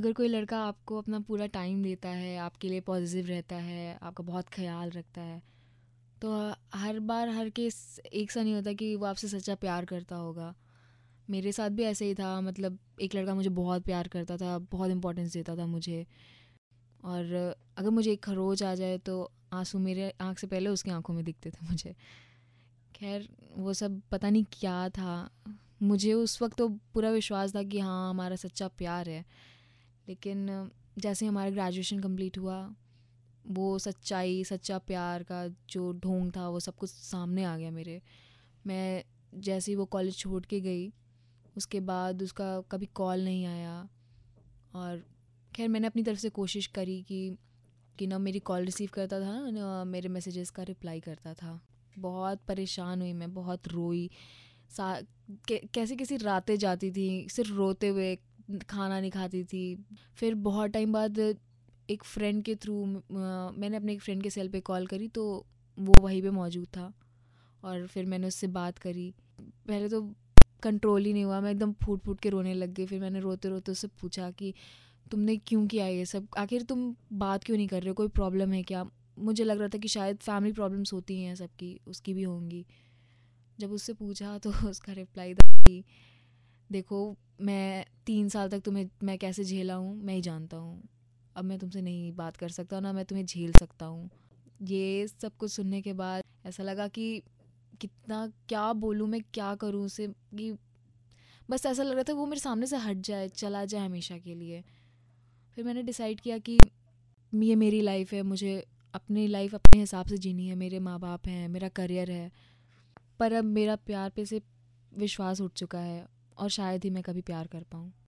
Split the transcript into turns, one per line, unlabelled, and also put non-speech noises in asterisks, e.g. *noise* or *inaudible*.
अगर कोई लड़का आपको अपना पूरा टाइम देता है, आपके लिए पॉजिटिव रहता है, आपका बहुत ख्याल रखता है तो हर बार, हर केस एक सा नहीं होता कि वो आपसे सच्चा प्यार करता होगा। मेरे साथ भी ऐसे ही था मतलब एक लड़का मुझे बहुत प्यार करता था, बहुत इम्पोर्टेंस देता था मुझे। और अगर मुझे एक खरोच आ जाए तो आँसू मेरे आँख से पहले उसकी आँखों में दिखते थे मुझे। खैर, वो सब पता नहीं क्या था। मुझे उस वक्त तो पूरा विश्वास था कि हाँ हमारा सच्चा प्यार है। लेकिन, जैसे हमारा ग्रेजुएशन कंप्लीट हुआ, वो सच्चाई, सच्चा प्यार का जो ढोंग था, वो सब कुछ सामने आ गया मेरे। मैं जैसे ही वो कॉलेज छोड़ के गई, उसके बाद उसका कभी कॉल नहीं आया और खैर, मैंने अपनी तरफ़ से कोशिश करी कि कि ना मेरी कॉल रिसीव करता था, ना मेरे मैसेजेस का रिप्लाई करता था। बहुत परेशान हुई मैं, बहुत रोई। सा कैसी कैसी रातें जाती थी, सिर्फ़ रोते हुए खाना नहीं खाती थी। फिर बहुत टाइम बाद एक फ्रेंड के थ्रू मैंने अपने एक फ्रेंड के सेल पे कॉल करी तो वो वहीं पे मौजूद था और फिर मैंने उससे बात करी। पहले तो कंट्रोल ही नहीं हुआ, मैं एकदम फूट फूट के रोने लग गई। फिर मैंने रोते रोते उससे पूछा कि तुमने क्यों किया ये सब? आखिर तुम बात क्यों नहीं कर रहे हो? कोई प्रॉब्लम है क्या? मुझे लग रहा था कि शायद फैमिली प्रॉब्लम्स होती हैं सबकी, उसकी भी होंगी। जब उससे पूछा तो *laughs* उसका रिप्लाई था कि देखो मैं तीन साल तक तुम्हें, मैं कैसे झेला हूँ? मैं ही जानता हूँ। अब मैं तुमसे नहीं बात कर सकता ना मैं तुम्हें झेल सकता हूँ। ये सब कुछ सुनने के बाद ऐसा लगा कि कितना, क्या बोलूँ मैं, क्या करूँ उसे कि बस ऐसा लग रहा था वो मेरे सामने से हट जाए, चला जाए हमेशा के लिए। फिर मैंने डिसाइड किया कि ये मेरी लाइफ है, मुझे अपनी लाइफ अपने हिसाब से जीनी है। मेरे माँ बाप हैं, मेरा करियर है। पर अब मेरा प्यार पे से विश्वास उठ चुका है। और शायद ही मैं कभी प्यार कर पाऊँ।